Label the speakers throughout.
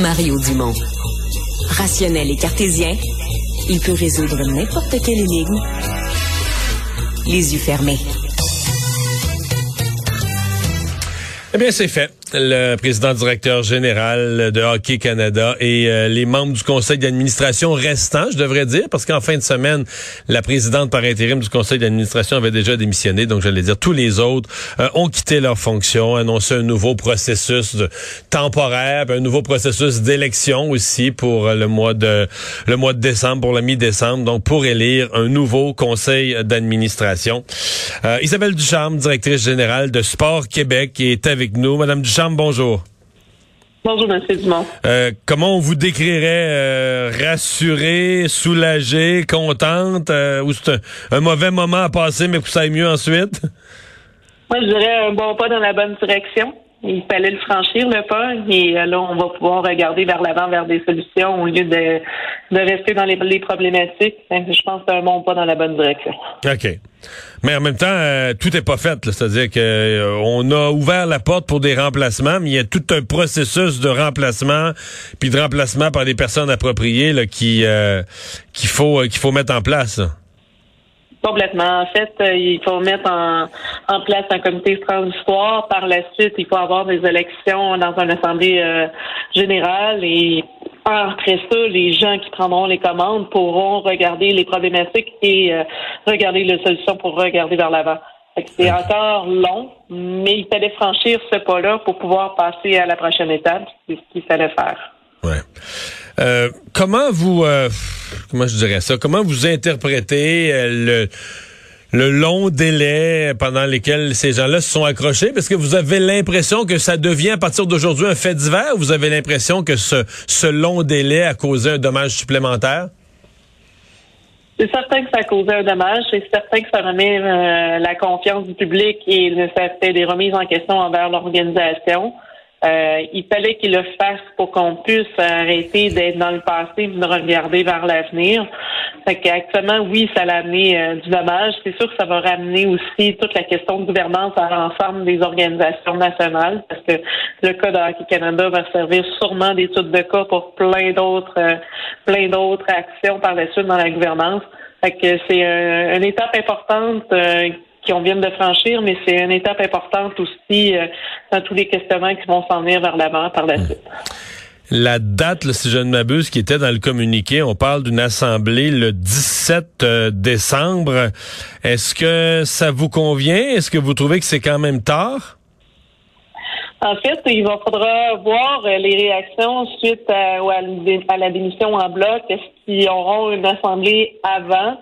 Speaker 1: Mario Dumont. Rationnel et cartésien, il peut résoudre n'importe quelle énigme les yeux fermés.
Speaker 2: Eh bien, c'est fait le président directeur général de Hockey Canada et euh, les membres du conseil d'administration restants, je devrais dire, parce qu'en fin de semaine, la présidente par intérim du conseil d'administration avait déjà démissionné, donc j'allais dire tous les autres euh, ont quitté leur fonction, annoncé un nouveau processus de, temporaire, un nouveau processus d'élection aussi pour le mois de le mois de décembre, pour la mi-décembre, donc pour élire un nouveau conseil d'administration. Euh, Isabelle Ducharme, directrice générale de Sport Québec, est avec nous. Madame Ducharme, bonjour.
Speaker 3: Bonjour, M. Dumont.
Speaker 2: Euh, comment on vous décrirait euh, rassurée, soulagée, contente, euh, ou c'est un, mauvais moment à passer, mais que ça aille mieux ensuite?
Speaker 3: Moi, je dirais un bon pas dans la bonne direction. Il fallait le franchir, le pas, et là, on va pouvoir regarder vers l'avant, vers des solutions, au lieu de, de rester dans les, les problématiques. Je pense que c'est un bon pas dans la bonne direction.
Speaker 2: OK. Mais en même temps, euh, tout n'est pas fait. C'est-à-dire que euh, a ouvert la porte pour des remplacements, mais il y a tout un processus de remplacement, puis de remplacement par des personnes appropriées là, qui euh, qu'il faut qu'il faut mettre en place.
Speaker 3: Complètement. En fait, il faut mettre en, en, place un comité transitoire. Par la suite, il faut avoir des élections dans une assemblée générale et après ça, les gens qui prendront les commandes pourront regarder les problématiques et euh, regarder les solutions pour regarder vers l'avant. C'est encore long, mais il fallait franchir ce pas-là pour pouvoir passer à la prochaine étape. C'est ce qu'il fallait faire.
Speaker 2: Euh, comment vous, euh, comment je dirais ça, comment vous interprétez le le long délai pendant lesquels ces gens-là se sont accrochés? Parce que vous avez l'impression que ça devient à partir d'aujourd'hui un fait divers ou vous avez l'impression que ce, ce long délai a causé un dommage supplémentaire?
Speaker 3: C'est certain que ça a causé un dommage. C'est certain que ça remet euh, la confiance du public et ça fait des remises en question envers l'organisation. Euh, il fallait qu'il le fasse pour qu'on puisse arrêter d'être dans le passé et de regarder vers l'avenir. Fait qu'actuellement, oui, ça l'a amené euh, du dommage. C'est sûr que ça va ramener aussi toute la question de gouvernance à l'ensemble des organisations nationales, parce que le cas de Hockey Canada va servir sûrement d'étude de cas pour plein d'autres euh, plein d'autres actions par la suite dans la gouvernance. Fait que c'est une étape importante qu'on vient de franchir, mais c'est une étape importante aussi euh, dans tous les questionnements qui vont s'en venir vers l'avant par la suite.
Speaker 2: La date, si je ne m'abuse, qui était dans le communiqué, on parle d'une assemblée le 17 euh, décembre. Est-ce que ça vous convient? Est-ce que vous trouvez que c'est quand même tard?
Speaker 3: En fait, il va faudra voir euh, les réactions suite à, à la démission en bloc. Est-ce qu'ils auront une assemblée avant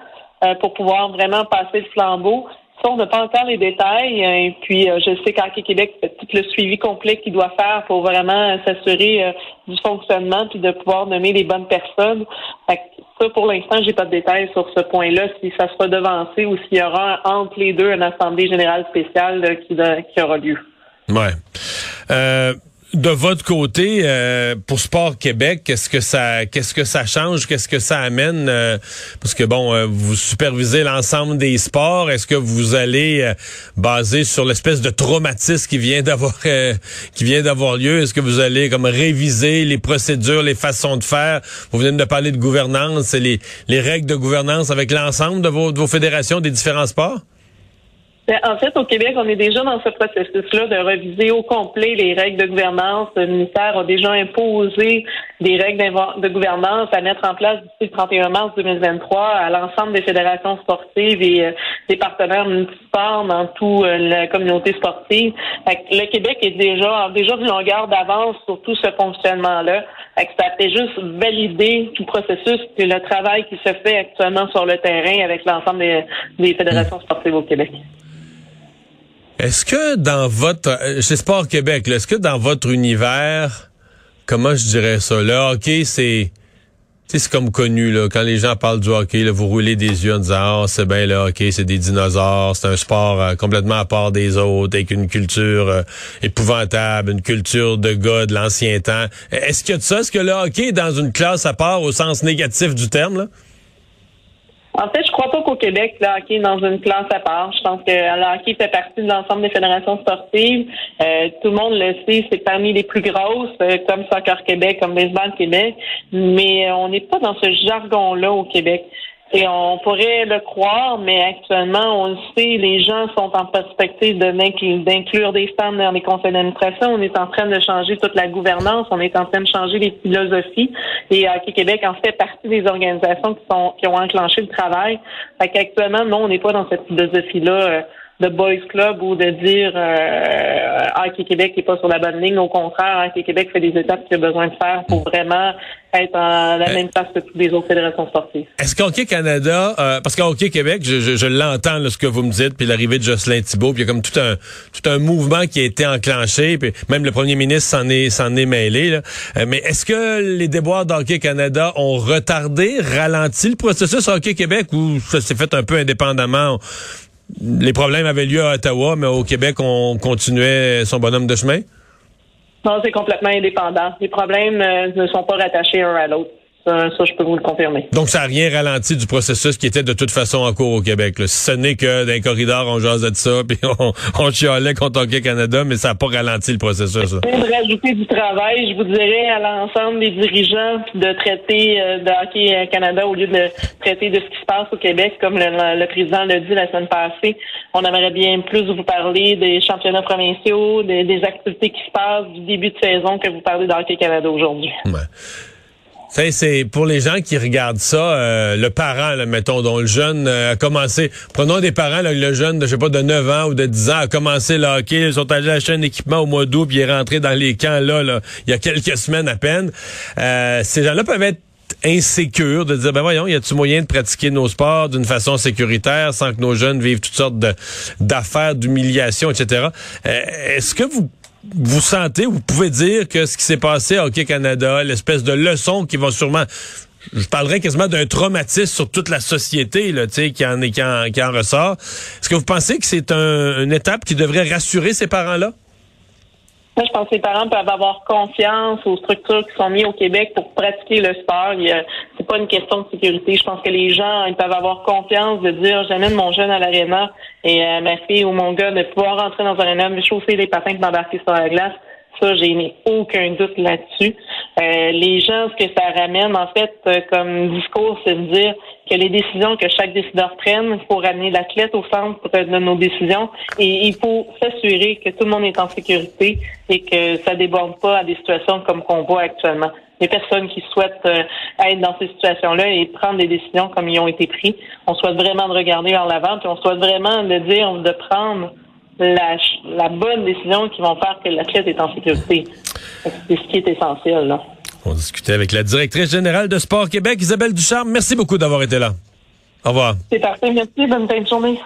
Speaker 3: pour pouvoir vraiment passer le flambeau? On n'a pas encore les détails. Et puis, euh, je sais qu'Hockey Québec fait tout le suivi complet qu'il doit faire pour vraiment s'assurer euh, du fonctionnement puis de pouvoir nommer les bonnes personnes. ça, pour l'instant, j'ai pas de détails sur ce point-là, si ça sera devancé ou s'il y aura entre les deux une assemblée générale spéciale qui, qui aura lieu.
Speaker 2: Ouais. Euh de votre côté, euh, pour Sport Québec, qu'est-ce que ça, qu'est-ce que ça change, qu'est-ce que ça amène euh, Parce que bon, euh, vous supervisez l'ensemble des sports. Est-ce que vous allez baser sur l'espèce de traumatisme qui vient d'avoir, qui vient d'avoir lieu? Est-ce que vous allez comme réviser les procédures, les façons de faire? Vous venez de parler de gouvernance, les, les règles de gouvernance avec l'ensemble de vos, de vos fédérations des différents sports?
Speaker 3: En fait, au Québec, on est déjà dans ce processus-là de reviser au complet les règles de gouvernance. Le ministère a déjà imposé des règles de gouvernance à mettre en place d'ici le 31 mars 2023 à l'ensemble des fédérations sportives et euh, des partenaires municipaux dans toute euh, la communauté sportive. le Québec est déjà déjà d'une longueur d'avance sur tout ce fonctionnement-là. Ça fait juste valider tout processus et le travail qui se fait actuellement sur le terrain avec l'ensemble des fédérations sportives au Québec.
Speaker 2: Est-ce que dans votre euh, chez Sport Québec, est-ce que dans votre univers, comment je dirais ça, le hockey, c'est c'est comme connu là, quand les gens parlent du hockey, là, vous roulez des yeux en disant oh, c'est bien le hockey, c'est des dinosaures, c'est un sport euh, complètement à part des autres, avec une culture euh, épouvantable, une culture de gars de l'ancien temps. Est-ce qu'il y a de ça? Est-ce que le hockey est dans une classe à part au sens négatif du terme? Là?
Speaker 3: En fait, je crois pas qu'au Québec, le hockey est dans une classe à part. Je pense que le hockey fait partie de l'ensemble des fédérations sportives. Euh, tout le monde le sait, c'est parmi les plus grosses, euh, comme Soccer Québec, comme Baseball Québec. Mais on n'est pas dans ce jargon-là au Québec. Et on pourrait le croire, mais actuellement, on le sait, les gens sont en perspective d'inclure des femmes dans les conseils d'administration. On est en train de changer toute la gouvernance. On est en train de changer les philosophies. Et Hockey Québec en fait partie des organisations qui, sont, qui ont enclenché le travail. Fait qu'actuellement, non, on n'est pas dans cette philosophie-là. De boys club ou de dire euh, Hockey Québec n'est pas sur la bonne ligne. Au contraire, Hockey Québec fait des étapes qu'il a besoin de faire pour vraiment être à la même place que toutes les autres fédérations sportives.
Speaker 2: Est-ce qu'Hockey Canada, euh, parce qu'Hockey Québec, je, je, je l'entends ce que vous me dites, puis l'arrivée de Jocelyn Thibault, puis il y a comme tout un tout un mouvement qui a été enclenché, puis même le premier ministre s'en est s'en est mêlé. Là. Euh, mais est-ce que les déboires d'Hockey Canada ont retardé, ralenti le processus Hockey Québec ou ça s'est fait un peu indépendamment? Les problèmes avaient lieu à Ottawa, mais au Québec, on continuait son bonhomme de chemin?
Speaker 3: Non, c'est complètement indépendant. Les problèmes euh, ne sont pas rattachés un à l'autre. Ça, je peux vous le confirmer.
Speaker 2: Donc, ça n'a rien ralenti du processus qui était de toute façon en cours au Québec. Là. Ce n'est que d'un corridor, on jasait de ça, puis on, on chialait contre Hockey Canada, mais ça n'a pas ralenti le processus. Ça.
Speaker 3: de rajouter du travail, je vous dirais, à l'ensemble des dirigeants, de traiter euh, de Hockey Canada au lieu de traiter de ce qui se passe au Québec, comme le, président l'a dit la semaine passée. On aimerait bien plus vous parler des championnats provinciaux, des, des activités qui se passent du début de saison que vous parlez de Hockey Canada aujourd'hui.
Speaker 2: Ouais c'est pour les gens qui regardent ça, euh, le parent, là, mettons, dont le jeune euh, a commencé. Prenons des parents, là, le jeune de je sais pas de 9 ans ou de 10 ans a commencé le hockey, ils sont allés acheter un équipement au mois d'août, puis il est rentré dans les camps là, là il y a quelques semaines à peine. Euh, ces gens-là peuvent être insécures de dire ben voyons, y a-tu moyen de pratiquer nos sports d'une façon sécuritaire sans que nos jeunes vivent toutes sortes d'affaires, d'humiliation, etc. Est-ce que vous vous sentez, vous pouvez dire que ce qui s'est passé à Hockey Canada, l'espèce de leçon qui va sûrement je parlerais quasiment d'un traumatisme sur toute la société là, qui en, qui en, qui en ressort. Est-ce que vous pensez que c'est un, une étape qui devrait rassurer ces parents-là?
Speaker 3: Moi, je pense que les parents peuvent avoir confiance aux structures qui sont mises au Québec pour pratiquer le sport. C'est pas une question de sécurité. Je pense que les gens ils peuvent avoir confiance de dire j'amène mon jeune à l'aréna et euh, ma fille ou mon gars de pouvoir rentrer dans l'aréna, me chausser les patins et m'embarquer sur la glace. Ça, j'ai aucun doute là-dessus. Euh, les gens, ce que ça ramène, en fait, euh, comme discours, c'est de dire que les décisions que chaque décideur prenne pour ramener l'athlète au centre de nos décisions et il faut s'assurer que tout le monde est en sécurité et que ça déborde pas à des situations comme qu'on voit actuellement. Les personnes qui souhaitent euh, être dans ces situations-là et prendre des décisions comme ils ont été pris, on souhaite vraiment de regarder vers l'avant, puis on souhaite vraiment de dire, de prendre la, la bonne décision qui vont faire que l'athlète est en sécurité. C'est ce qui est essentiel. Là.
Speaker 2: On discutait avec la directrice générale de Sport Québec, Isabelle Ducharme. Merci beaucoup d'avoir été là. Au revoir.
Speaker 3: C'est parfait. Merci. Bonne fin de journée.